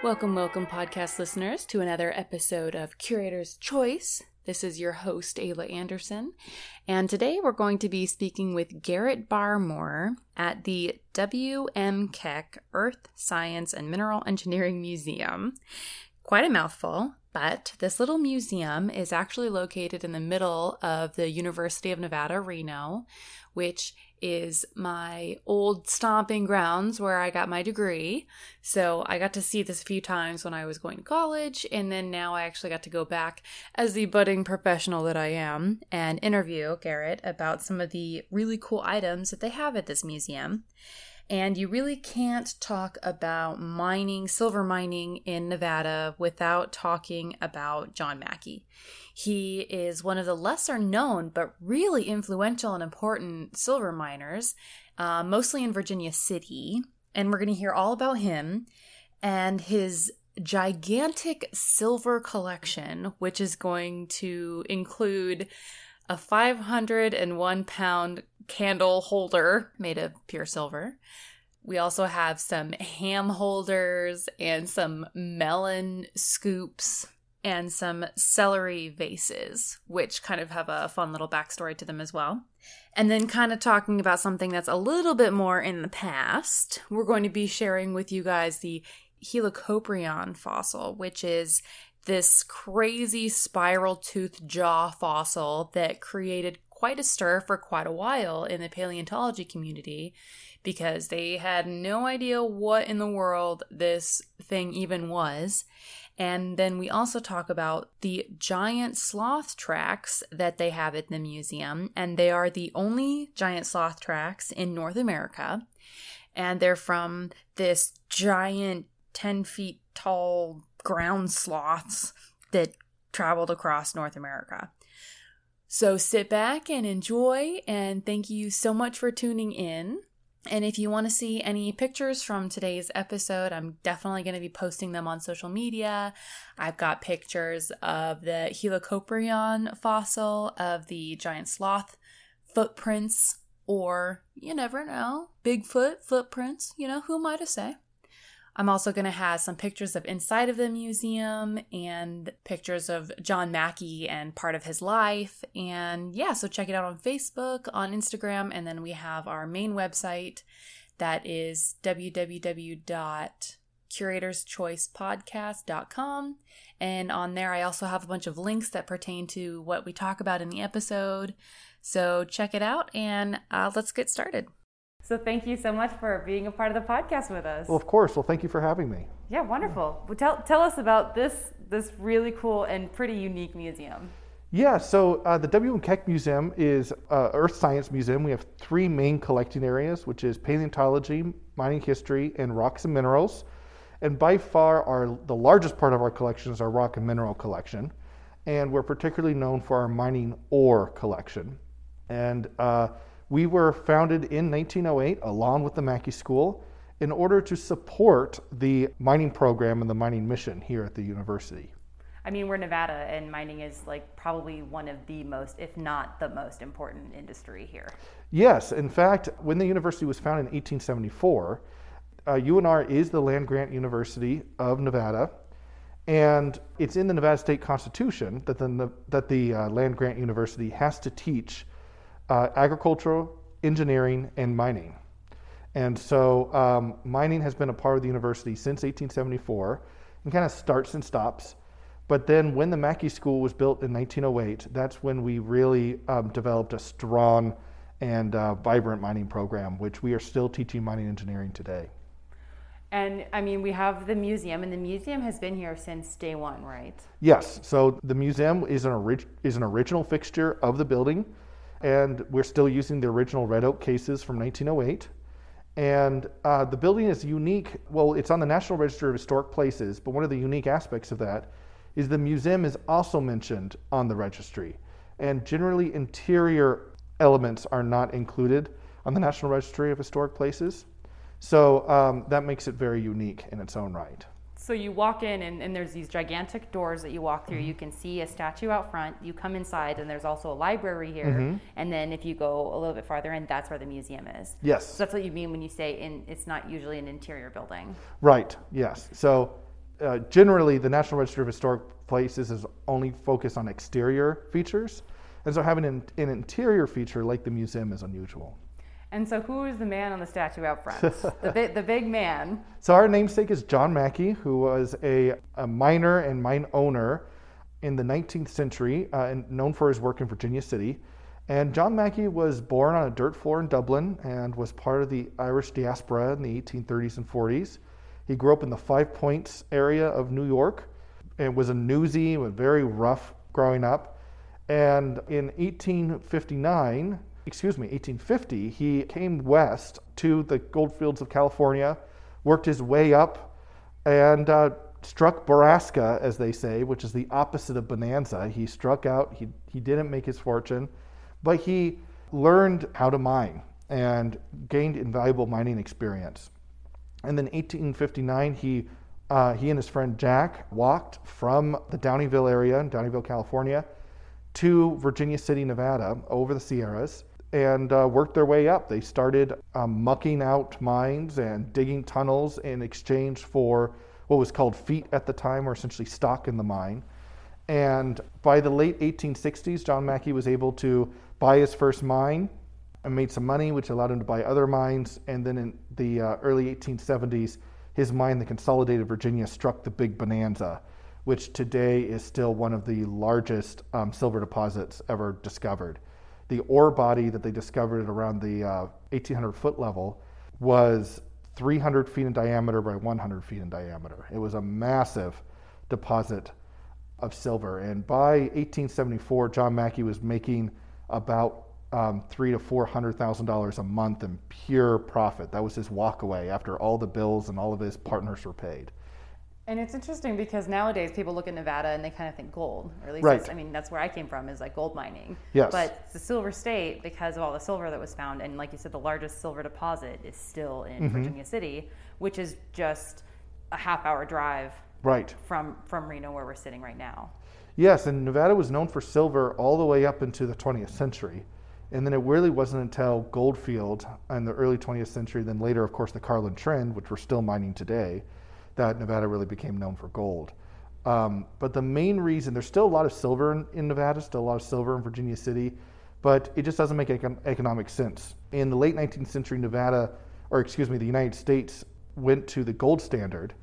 Welcome, welcome, podcast listeners, to another episode of Curator's Choice. This is your host, Ayla Anderson, and today we're going to be speaking with Garrett Barmore at the W.M. Keck Earth, Science, and Mineral Engineering Museum. Quite a mouthful, but this little museum is actually located in the middle of the University of Nevada, Reno, which is my old stomping grounds where I got my degree. So I got to see this a few times when I was going to college, and then now I actually got to go back as the budding professional that I am and interview Garrett about some of the really cool items that they have at this museum. And you really can't talk about mining, silver mining in Nevada without talking about John Mackay. He is one of the lesser known but really influential and important silver miners, uh, mostly in Virginia City. And we're going to hear all about him and his gigantic silver collection, which is going to include a 501 pound candle holder made of pure silver. We also have some ham holders and some melon scoops and some celery vases, which kind of have a fun little backstory to them as well. And then, kind of talking about something that's a little bit more in the past, we're going to be sharing with you guys the Helicoprion fossil, which is this crazy spiral tooth jaw fossil that created quite a stir for quite a while in the paleontology community because they had no idea what in the world this thing even was. And then we also talk about the giant sloth tracks that they have at the museum. And they are the only giant sloth tracks in North America. And they're from this giant 10 feet tall ground sloths that traveled across North America. So sit back and enjoy, and thank you so much for tuning in. And if you want to see any pictures from today's episode, I'm definitely going to be posting them on social media. I've got pictures of the Helicoprion fossil, of the giant sloth footprints, or you never know, Bigfoot footprints. You know, who am I to say? I'm also going to have some pictures of inside of the museum and pictures of John Mackay and part of his life. And yeah, so check it out on Facebook, on Instagram, and then we have our main website that is www.curatorschoicepodcast.com. And on there, I also have a bunch of links that pertain to what we talk about in the episode. So check it out and uh, let's get started. So thank you so much for being a part of the podcast with us. Well, of course. Well, thank you for having me. Yeah, wonderful. Well, tell, tell us about this this really cool and pretty unique museum. Yeah, so uh, the W.M. Keck Museum is uh, Earth Science Museum. We have three main collecting areas, which is paleontology, mining history, and rocks and minerals. And by far, our the largest part of our collection is our rock and mineral collection, and we're particularly known for our mining ore collection. And uh, we were founded in 1908 along with the Mackay School in order to support the mining program and the mining mission here at the university. I mean, we're Nevada, and mining is like probably one of the most, if not the most important industry here. Yes. In fact, when the university was founded in 1874, uh, UNR is the land grant university of Nevada. And it's in the Nevada State Constitution that the, that the uh, land grant university has to teach uh, agricultural, engineering, and mining. And so um, mining has been a part of the university since 1874 and kind of starts and stops. But then when the Mackay School was built in 1908, that's when we really um, developed a strong and uh, vibrant mining program, which we are still teaching mining engineering today. And I mean, we have the museum, and the museum has been here since day one, right? Yes. So the museum is an, orig- is an original fixture of the building and we're still using the original red oak cases from 1908. And uh, the building is unique. Well, it's on the National Register of Historic Places, but one of the unique aspects of that is the museum is also mentioned on the registry. And generally, interior elements are not included on the National Registry of Historic Places. So um, that makes it very unique in its own right. So you walk in, and, and there's these gigantic doors that you walk through. Mm-hmm. You can see a statue out front. You come inside, and there's also a library here. Mm-hmm. And then if you go a little bit farther in, that's where the museum is. Yes. So that's what you mean when you say in, it's not usually an interior building. Right. Yes. So uh, generally the National Register of Historic Places is only focused on exterior features, and so having an, an interior feature like the museum is unusual. And so, who is the man on the statue out front? the, big, the big man. So, our namesake is John Mackay, who was a, a miner and mine owner in the 19th century, uh, and known for his work in Virginia City. And John Mackay was born on a dirt floor in Dublin and was part of the Irish diaspora in the 1830s and 40s. He grew up in the Five Points area of New York and was a newsy, was very rough growing up. And in 1859, excuse me, 1850, he came west to the goldfields of California, worked his way up, and uh, struck Borrasca, as they say, which is the opposite of Bonanza. He struck out, he, he didn't make his fortune, but he learned how to mine and gained invaluable mining experience. And then 1859, he, uh, he and his friend Jack walked from the Downieville area in Downieville, California, to Virginia City, Nevada, over the Sierras, and uh, worked their way up. They started um, mucking out mines and digging tunnels in exchange for what was called feet at the time, or essentially stock in the mine. And by the late 1860s, John Mackay was able to buy his first mine and made some money, which allowed him to buy other mines. And then in the uh, early 1870s, his mine, the Consolidated Virginia, struck the big bonanza, which today is still one of the largest um, silver deposits ever discovered. The ore body that they discovered at around the uh, 1800 foot level was 300 feet in diameter by 100 feet in diameter. It was a massive deposit of silver. And by 1874, John Mackay was making about um, three to four hundred thousand dollars a month in pure profit. That was his walkaway after all the bills and all of his partners were paid. And it's interesting because nowadays people look at Nevada and they kind of think gold, or at least right. I mean that's where I came from is like gold mining. Yes. But it's the silver state because of all the silver that was found, and like you said, the largest silver deposit is still in mm-hmm. Virginia City, which is just a half hour drive. Right. From from Reno, where we're sitting right now. Yes, and Nevada was known for silver all the way up into the 20th century. And then it really wasn't until Goldfield in the early 20th century, then later, of course, the Carlin Trend, which we're still mining today, that Nevada really became known for gold. Um, but the main reason, there's still a lot of silver in, in, Nevada, still a lot of silver in Virginia City, but it just doesn't make econ- economic sense. In the late 19th century, Nevada, or excuse me, the United States went to the gold standard,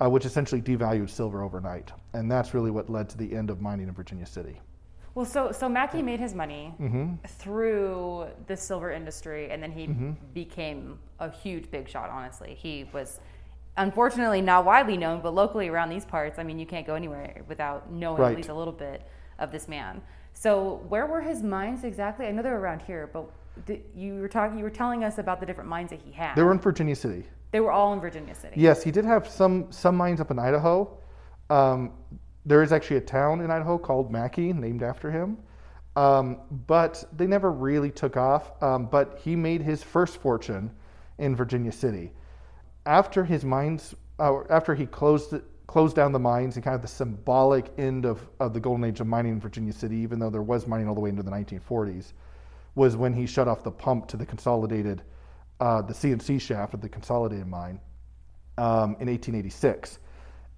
uh, which essentially devalued silver overnight. And that's really what led to the end of mining in Virginia City. Well, so so Mackay made his money mm-hmm. through the silver industry, and then he mm-hmm. became a huge big shot. Honestly, he was unfortunately not widely known, but locally around these parts, I mean, you can't go anywhere without knowing right. at least a little bit of this man. So, where were his mines exactly? I know they're around here, but you were talking, you were telling us about the different mines that he had. They were in Virginia City. They were all in Virginia City. Yes, he did have some some mines up in Idaho. Um, there is actually a town in Idaho called Mackay, named after him. Um, but they never really took off. Um, but he made his first fortune in Virginia City. After his mines, uh, after he closed closed down the mines and kind of the symbolic end of, of the golden age of mining in Virginia City, even though there was mining all the way into the 1940s, was when he shut off the pump to the consolidated, uh, the CNC shaft of the consolidated mine um, in 1886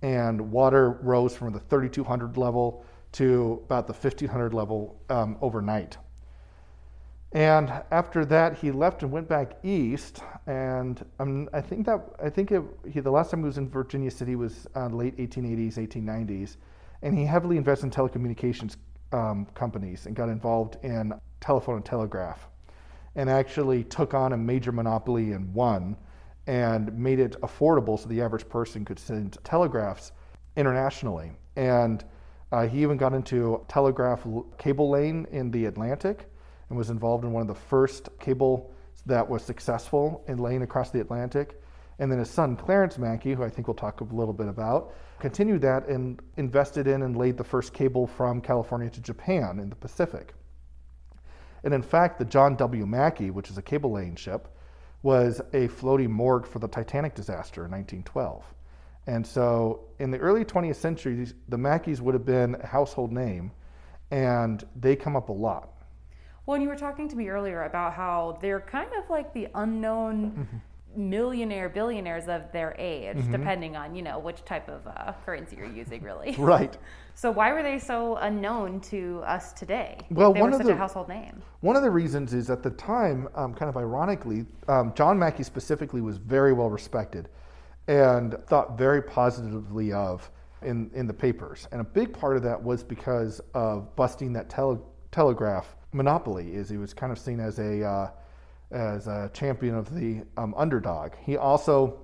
and water rose from the 3200 level to about the 1500 level um, overnight. And after that, he left and went back east. And um, I think that I think it, he, the last time he was in Virginia City was uh, late 1880s, 1890s, and he heavily invested in telecommunications um, companies and got involved in telephone and telegraph, and actually took on a major monopoly and won and made it affordable so the average person could send telegraphs internationally. And uh, he even got into telegraph cable lane in the Atlantic and was involved in one of the first cable that was successful in laying across the Atlantic. And then his son, Clarence Mackay, who I think we'll talk a little bit about, continued that and invested in and laid the first cable from California to Japan in the Pacific. And in fact, the John W. Mackay, which is a cable laying ship, was a floating morgue for the Titanic disaster in 1912. And so in the early 20th century, the Mackays would have been a household name, and they come up a lot. Well, and you were talking to me earlier about how they're kind of like the unknown. Mm-hmm. millionaire billionaires of their age, mm-hmm. depending on you know which type of uh, currency you're using, really. Right. So why were they so unknown to us today? Well, they one were of such the, a household name. One of the reasons is at the time, um, kind of ironically, um, John Mackay specifically was very well respected and thought very positively of in, in the papers. And a big part of that was because of busting that tele, telegraph monopoly. Is he was kind of seen as a uh, as a champion of the um, underdog. He also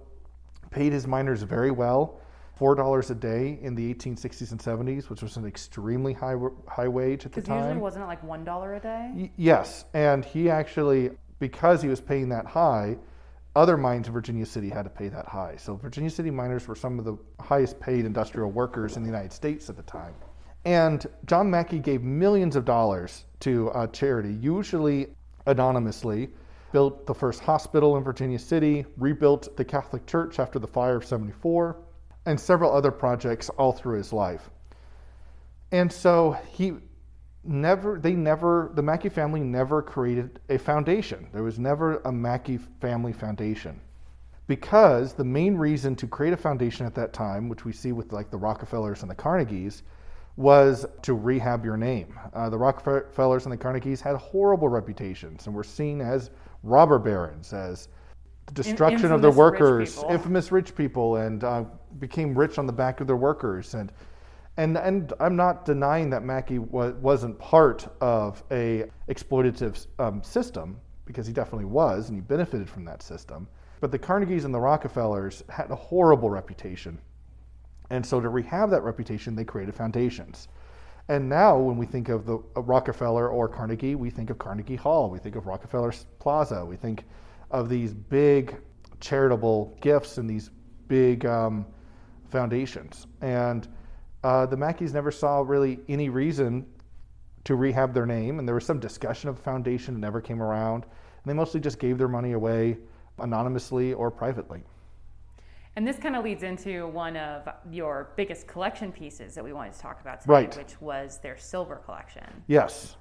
paid his miners very well, four dollars a day in the 1860s and 70s, which was an extremely high high wage at the time. Usually, wasn't it like one dollar a day? Y- yes, and he actually, because he was paying that high, other mines in Virginia City had to pay that high. So Virginia City miners were some of the highest paid industrial workers in the United States at the time. And John Mackay gave millions of dollars to uh, charity, usually anonymously, built the first hospital in Virginia City, rebuilt the Catholic Church after the fire of 74, and several other projects all through his life. And so he never, they never, the Mackay family never created a foundation. There was never a Mackay family foundation. Because the main reason to create a foundation at that time, which we see with like the Rockefellers and the Carnegies, was to rehab your name. Uh, the Rockefellers and the Carnegies had horrible reputations and were seen as robber barons, as the destruction of their workers, rich infamous rich people, and uh, became rich on the back of their workers. And and and I'm not denying that Mackay wa- wasn't part of a exploitative um, system because he definitely was, and he benefited from that system. But the Carnegies and the Rockefellers had a horrible reputation and so to rehab that reputation, they created foundations. And now, when we think of the of Rockefeller or Carnegie, we think of Carnegie Hall, we think of Rockefeller Plaza, we think of these big charitable gifts and these big um, foundations. And uh, the Mackays never saw really any reason to rehab their name, and there was some discussion of a foundation, it never came around. And they mostly just gave their money away anonymously or privately. And this kind of leads into one of your biggest collection pieces that we wanted to talk about today, right. which was their silver collection. Yes.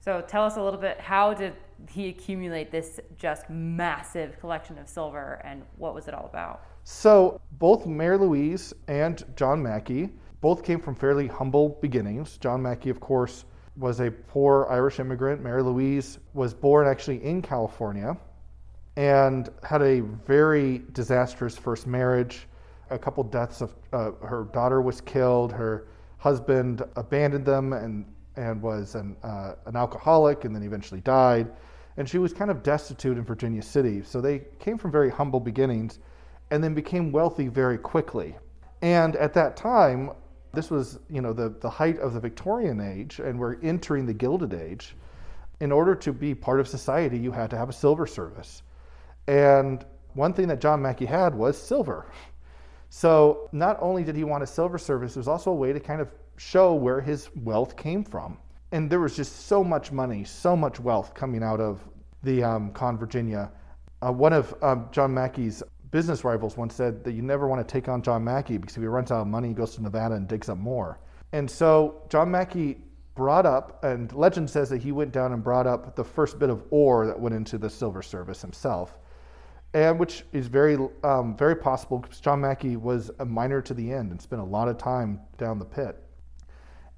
So tell us a little bit how did he accumulate this just massive collection of silver and what was it all about? So both Mary Louise and John Mackay both came from fairly humble beginnings. John Mackay, of course, was a poor Irish immigrant. Mary Louise was born actually in California and had a very disastrous first marriage. A couple deaths of uh, her daughter was killed. Her husband abandoned them and and was an uh, an alcoholic, and then eventually died. And she was kind of destitute in Virginia City. So they came from very humble beginnings, and then became wealthy very quickly. And at that time, this was you know the the height of the Victorian age, and we're entering the Gilded Age. In order to be part of society, you had to have a silver service. And one thing that John Mackay had was silver. So not only did he want a silver service, was also a way to kind of show where his wealth came from. And there was just so much money, so much wealth coming out of the um, Con Virginia. Uh, one of um, John Mackay's business rivals once said that you never want to take on John Mackay because if he runs out of money, he goes to Nevada and digs up more. And so John Mackay brought up, and legend says that he went down and brought up the first bit of ore that went into the silver service himself and which is very um, very possible because John Mackay was a miner to the end and spent a lot of time down the pit.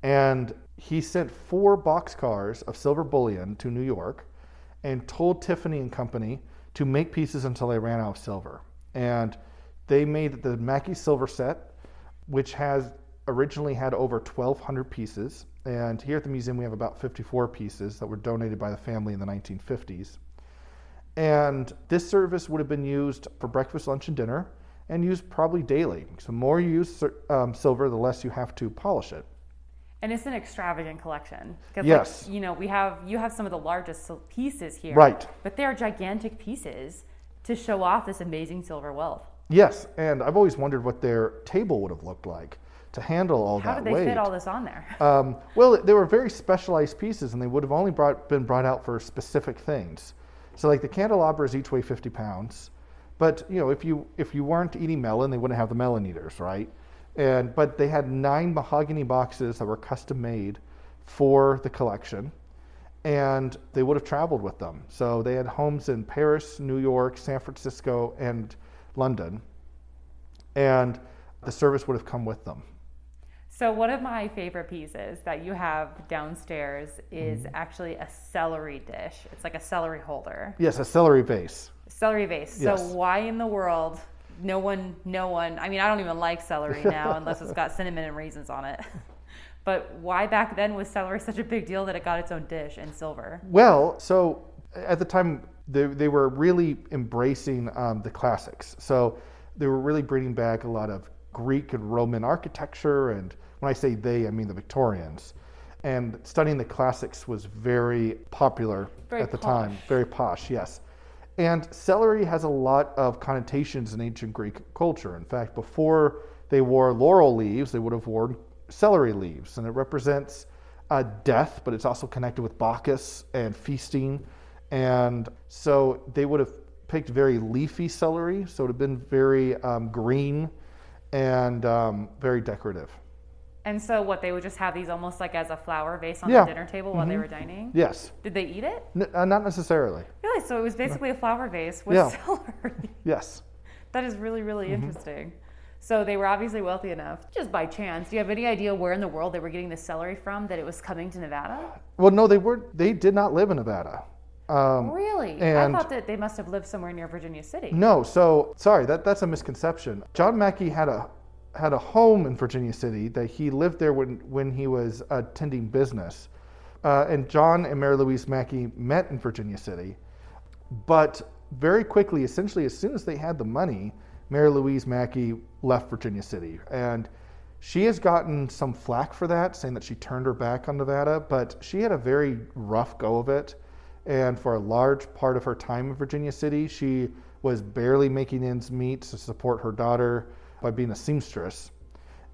And he sent four boxcars of silver bullion to New York and told Tiffany and Company to make pieces until they ran out of silver. And they made the Mackay silver set, which has originally had over 1,200 pieces. And here at the museum, we have about 54 pieces that were donated by the family in the 1950s. And this service would have been used for breakfast, lunch, and dinner, and used probably daily. So, the more you use um, silver, the less you have to polish it. And it's an extravagant collection. Yes. Like, you know, we have you have some of the largest pieces here. Right. But they are gigantic pieces to show off this amazing silver wealth. Yes, and I've always wondered what their table would have looked like to handle all How that How did they weight. fit all this on there? Um, well, they were very specialized pieces, and they would have only brought, been brought out for specific things. So like the candelabras each weigh 50 pounds, but you know if you if you weren't eating melon, they wouldn't have the melon eaters, right? And but they had nine mahogany boxes that were custom made for the collection, and they would have traveled with them. So they had homes in Paris, New York, San Francisco, and London, and the service would have come with them. So one of my favorite pieces that you have downstairs is mm-hmm. actually a celery dish. It's like a celery holder. Yes, a celery vase. Celery vase. Yes. So why in the world no one no one I mean I don't even like celery now unless it's got cinnamon and raisins on it. But why back then was celery such a big deal that it got its own dish in silver? Well, so at the time they, they were really embracing um, the classics. So they were really bringing back a lot of Greek and Roman architecture. And when I say they, I mean the Victorians. And studying the classics was very popular very at the posh. time. Very posh, yes. And celery has a lot of connotations in ancient Greek culture. In fact, before they wore laurel leaves, they would have worn celery leaves, and it represents uh, death, but it's also connected with Bacchus and feasting. And so they would have picked very leafy celery, so it would have been very um, green and um, very decorative. And so, what they would just have these almost like as a flower vase on yeah. the dinner table while mm-hmm. they were dining. Yes. Did they eat it? N- uh, not necessarily. Really? So it was basically a flower vase with yeah. celery. Yes. That is really really mm-hmm. interesting. So they were obviously wealthy enough. Just by chance, do you have any idea where in the world they were getting the celery from that it was coming to Nevada? Well, no, they were. They did not live in Nevada. Um, really? I thought that they must have lived somewhere near Virginia City. No, so sorry, that, that's a misconception. John Mackay had a had a home in Virginia City that he lived there when when he was attending business, uh, and John and Mary Louise Mackay met in Virginia City, but very quickly, essentially as soon as they had the money, Mary Louise Mackay left Virginia City. And she has gotten some flack for that, saying that she turned her back on Nevada, but she had a very rough go of it. And for a large part of her time in Virginia City, she was barely making ends meet to support her daughter by being a seamstress.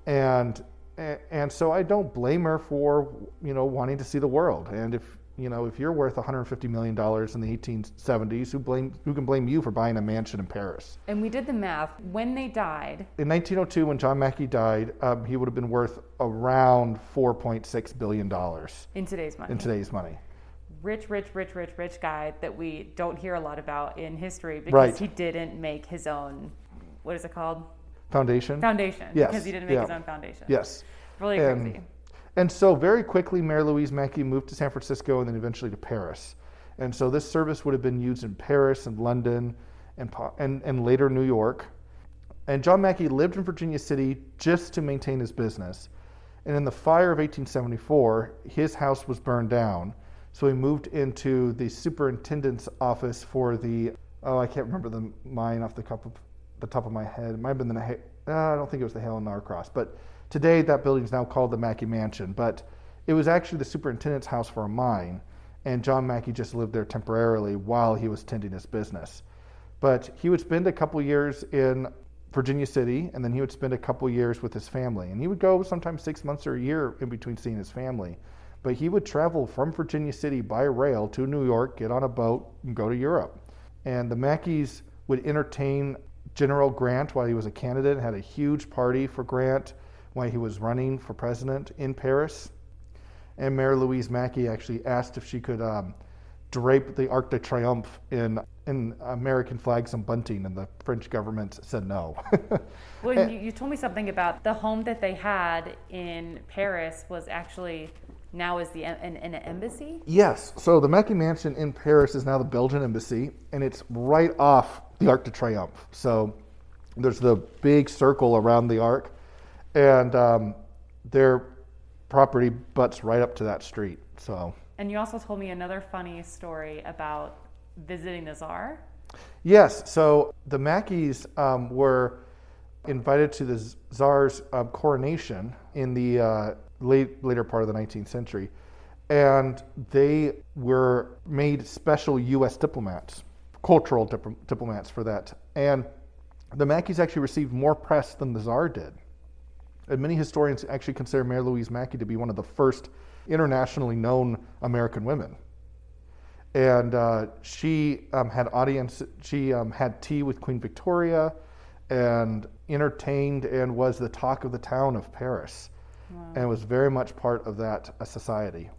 And and so I don't blame her for you know wanting to see the world. And if you know, if you're worth 150 million dollars in the 1870s, who blame who can blame you for buying a mansion in Paris? And we did the math. When they died in 1902, when John Mackay died, um, he would have been worth around 4.6 billion dollars in today's money. In today's money. Rich, rich, rich, rich, rich guy that we don't hear a lot about in history because right. he didn't make his own. What is it called? Foundation. Foundation. Yes. Because he didn't make yeah. his own foundation. Yes. Really and, crazy. And so very quickly, Mary Louise Mackay moved to San Francisco and then eventually to Paris. And so this service would have been used in Paris and London and, and, and later New York. And John Mackay lived in Virginia City just to maintain his business. And in the fire of 1874, his house was burned down. So he moved into the superintendent's office for the, oh, I can't remember the mine off the cup of, the top of my head. It might have been the, uh, I don't think it was the Hale and Norcross, but Today, that building is now called the Mackay Mansion, but it was actually the superintendent's house for a mine, and John Mackay just lived there temporarily while he was tending his business. But he would spend a couple years in Virginia City, and then he would spend a couple years with his family. And he would go sometimes six months or a year in between seeing his family. But he would travel from Virginia City by rail to New York, get on a boat, and go to Europe. And the Mackays would entertain General Grant while he was a candidate, had a huge party for Grant while he was running for president in Paris. And Mary Louise Mackay actually asked if she could um, drape the Arc de Triomphe in, in American flags and bunting, and the French government said no. well, you told me something about the home that they had in Paris was actually now is the an, an, embassy? Yes. So the Mackay Mansion in Paris is now the Belgian embassy, and it's right off the Arc de Triomphe. So there's the big circle around the arc, and um, their property butts right up to that street. So. And you also told me another funny story about visiting the czar. Yes. So the Mackays um, were invited to the czar's uh, coronation in the uh, late later part of the 19th century, and they were made special U.S. diplomats, cultural dip- diplomats for that. And the Mackays actually received more press than the czar did. And many historians actually consider Mary Louise Mackay to be one of the first internationally known American women. And uh, she um, had audience. She um, had tea with Queen Victoria, and entertained and was the talk of the town of Paris, wow. and was very much part of that uh, society.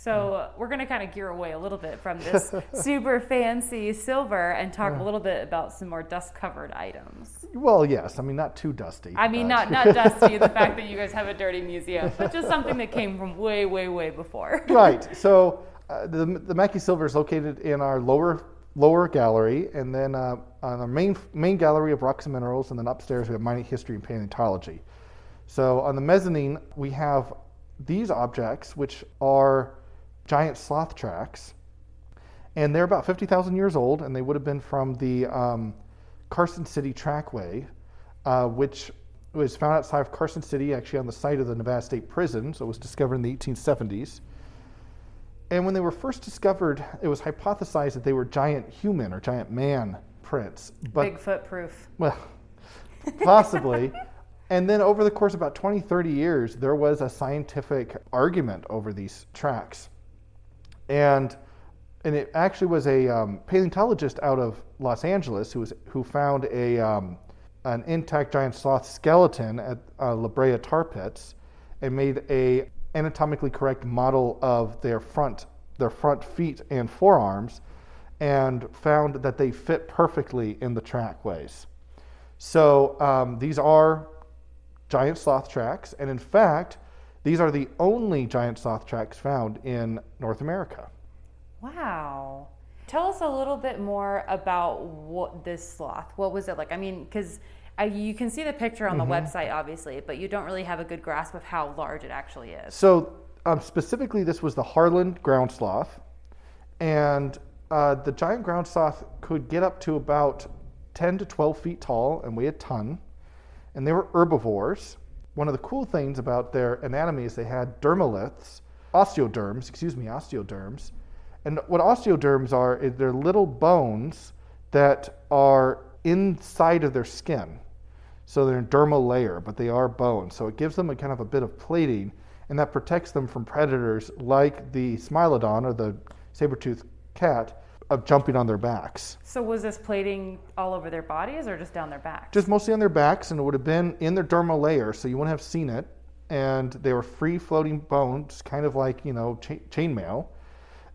So uh, we're going to kind of gear away a little bit from this super fancy silver and talk a little bit about some more dust covered items. Well, yes. I mean, not too dusty. I mean, not not dusty. the fact that you guys have a dirty museum, but just something that came from way, way, way before. right. So uh, the the Mackay silver is located in our lower lower gallery, and then uh, on our main main gallery of rocks and minerals, and then upstairs we have mining history and paleontology. So on the mezzanine we have these objects, which are giant sloth tracks, and they're about fifty thousand years old, and they would have been from the um, Carson City Trackway, uh, which was found outside of Carson City, actually on the site of the Nevada State Prison. So it was discovered in the 1870s. And when they were first discovered, it was hypothesized that they were giant human or giant man prints. But Bigfoot proof. well, possibly. and then over the course of about 20, 30 years, there was a scientific argument over these tracks. And and it actually was a um, paleontologist out of Los Angeles who was who found a um, an intact giant sloth skeleton at uh, La Brea tar pits and made a anatomically correct model of their front their front feet and forearms and found that they fit perfectly in the trackways. So um, these are giant sloth tracks, and in fact, these are the only giant sloth tracks found in North America. Wow. Tell us a little bit more about what this sloth. What was it like? I mean, because you can see the picture on the website, obviously, but you don't really have a good grasp of how large it actually is. So um, specifically, this was the Harlan ground sloth, and uh, the giant ground sloth could get up to about 10 to 12 feet tall and weigh a ton, and they were herbivores. One of the cool things about their anatomy is they had dermaliths, osteoderms, excuse me, osteoderms. And what osteoderms are is they're little bones that are inside of their skin. So they're a dermal layer, but they are bones. So it gives them a kind of a bit of plating, and that protects them from predators like the Smilodon or the saber-toothed cat of jumping on their backs. So was this plating all over their bodies or just down their backs? Just mostly on their backs, and it would have been in their dermal layer, so you wouldn't have seen it. And they were free floating bones, kind of like, you know, cha- chainmail.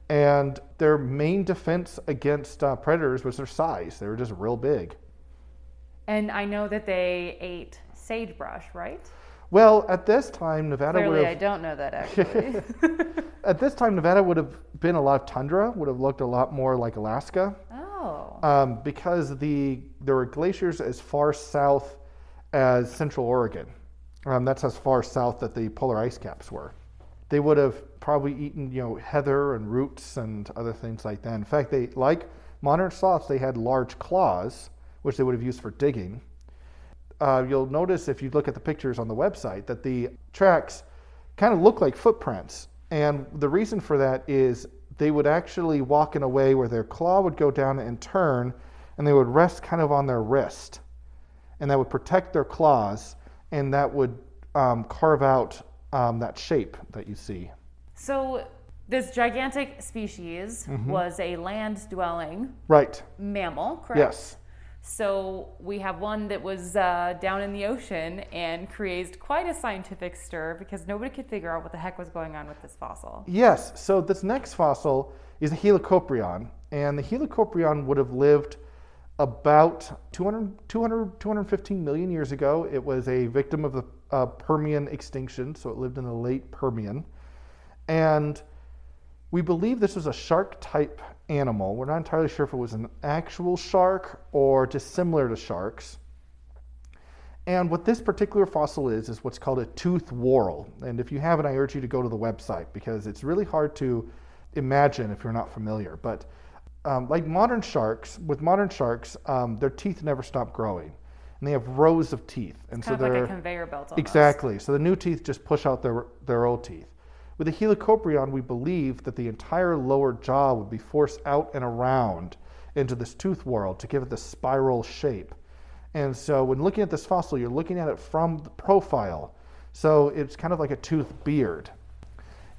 And their main defense against uh, predators was their size. They were just real big. and I know that they ate sagebrush, right? Well, at this time, Nevada would Clearly, I have. don't know that actually. At this time, Nevada would have been a lot of tundra. Would have looked a lot more like Alaska, oh. um, because the there were glaciers as far south as Central Oregon. Um, that's as far south that the polar ice caps were. They would have probably eaten, you know, heather and roots and other things like that. In fact, they like modern sloths. They had large claws, which they would have used for digging. Uh, you'll notice if you look at the pictures on the website that the tracks kind of look like footprints. And the reason for that is they would actually walk in a way where their claw would go down and turn, and they would rest kind of on their wrist. And that would protect their claws, and that would um, carve out um, that shape that you see. So this gigantic species Mm-hmm. was a land-dwelling Right. mammal, correct? Yes. So we have one that was uh, down in the ocean and created quite a scientific stir because nobody could figure out what the heck was going on with this fossil. Yes. So this next fossil is a helicoprion, and the helicoprion would have lived about 200, 200 215 million years ago. It was a victim of the uh, Permian extinction, so it lived in the late Permian, and we believe this was a shark-type animal. We're not entirely sure if it was an actual shark or just similar to sharks. And what this particular fossil is, is what's called a tooth whorl. And if you haven't, I urge you to go to the website because it's really hard to imagine if you're not familiar. But um, like modern sharks, with modern sharks, um, their teeth never stop growing. And they have rows of teeth. And Kind so they're a conveyor belt almost. Exactly. So the new teeth just push out their, their old teeth. With the helicoprion, we believe that the entire lower jaw would be forced out and around into this tooth whorl to give it the spiral shape. And so when looking at this fossil, you're looking at it from the profile. So it's kind of like a tooth beard.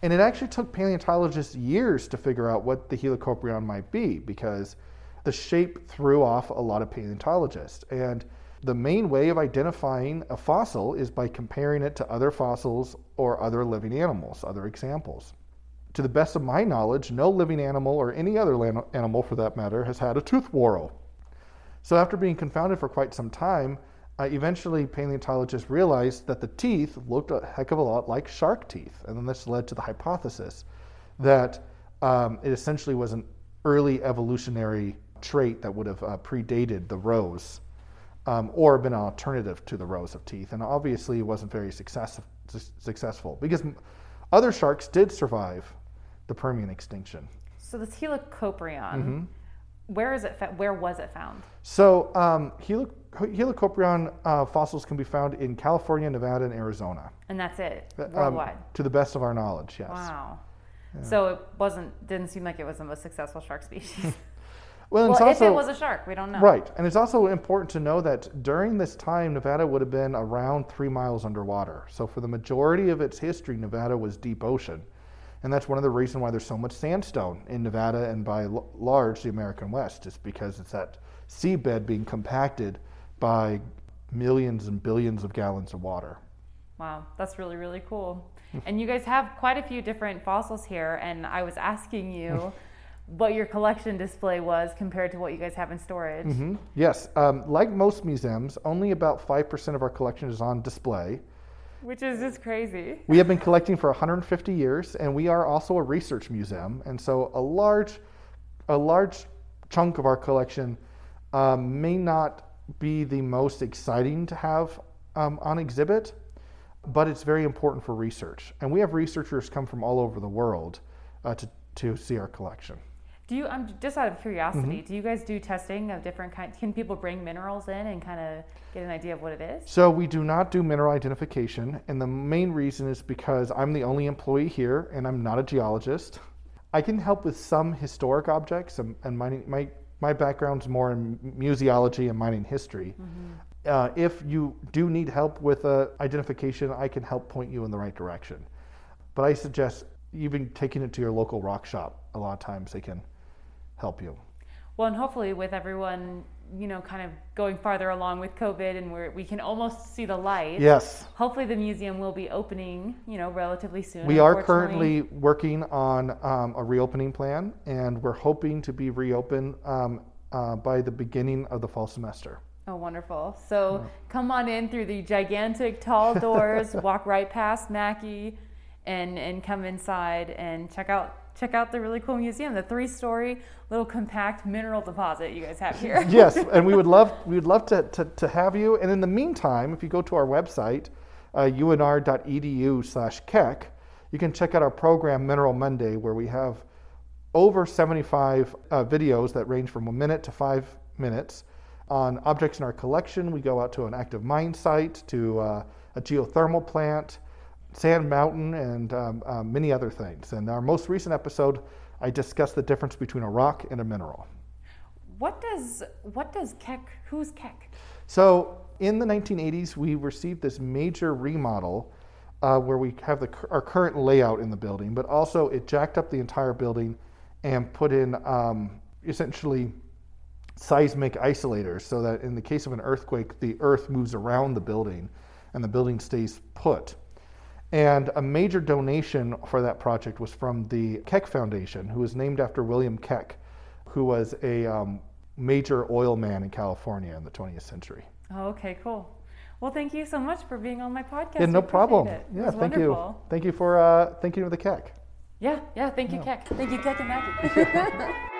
And it actually took paleontologists years to figure out what the helicoprion might be because the shape threw off a lot of paleontologists. And the main way of identifying a fossil is by comparing it to other fossils or other living animals, other examples. to the best of my knowledge, no living animal or any other animal for that matter has had a tooth whorl. So after being confounded for quite some time, uh, eventually paleontologists realized that the teeth looked a heck of a lot like shark teeth. And then this led to the hypothesis that um, it essentially was an early evolutionary trait that would have uh, predated the rows um, or been an alternative to the rows of teeth. And obviously, it wasn't very success- successful because other sharks did survive the Permian extinction. So this helicoprion, mm-hmm. where is it? Where was it found? So um, helic- helicoprion uh, fossils can be found in California, Nevada, and Arizona. And that's it, um, worldwide. Um, to the best of our knowledge, yes. Wow. Yeah. So it wasn't didn't seem like it was the most successful shark species. well, well also, if it was a shark, we don't know. Right, and it's also important to know that during this time, Nevada would have been around three miles underwater. So for the majority of its history, Nevada was deep ocean, and that's one of the reasons why there's so much sandstone in Nevada and by l- large the American West, is because it's that seabed being compacted by millions and billions of gallons of water. Wow, that's really really cool. and you guys have quite a few different fossils here, and I was asking you what your collection display was compared to what you guys have in storage. Mm-hmm. Yes, um, like most museums, only about 5% of our collection is on display. Which is just crazy. We have been collecting for 150 years, and we are also a research museum. And so a large, a large chunk of our collection um, may not be the most exciting to have um, on exhibit, but it's very important for research. And we have researchers come from all over the world uh, to, to see our collection. Do you? I'm just out of curiosity. Mm-hmm. Do you guys do testing of different kinds? Can people bring minerals in and kind of get an idea of what it is? So we do not do mineral identification, and the main reason is because I'm the only employee here, and I'm not a geologist. I can help with some historic objects, and, and my my my background's more in museology and mining history. Mm-hmm. Uh, if you do need help with uh, identification, I can help point you in the right direction. But I suggest even taking it to your local rock shop. A lot of times they can help you. Well, and hopefully with everyone, you know, kind of going farther along with COVID and where we can almost see the light. Yes. Hopefully the museum will be opening, you know, relatively soon. We are currently working on um, a reopening plan and we're hoping to be reopened um, uh, by the beginning of the fall semester. Oh, wonderful. So yeah. come on in through the gigantic tall doors, walk right past Mackay and, and come inside and check out check out the really cool museum, the three-story little compact mineral deposit you guys have here. yes, and we would love we would love to, to, to have you. And in the meantime, if you go to our website, uh, unr.edu/keck, you can check out our program Mineral Monday, where we have over 75 uh, videos that range from a minute to five minutes on objects in our collection. We go out to an active mine site, to uh, a geothermal plant Sand Mountain, and um, uh, many other things. And our most recent episode, I discussed the difference between a rock and a mineral. What does what does Keck? Who's Keck? So in the 1980s, we received this major remodel uh, where we have the, our current layout in the building, but also it jacked up the entire building and put in um, essentially seismic isolators so that in the case of an earthquake, the earth moves around the building and the building stays put. And a major donation for that project was from the Keck Foundation, who was named after William Keck, who was a um, major oil man in California in the 20th century. Oh, okay, cool. Well, thank you so much for being on my podcast. Yeah, no problem. It. Yeah, thank wonderful. you. Thank you for uh, thinking of the Keck. Yeah, yeah, thank you, yeah. Keck. Thank you, Keck and Maggie.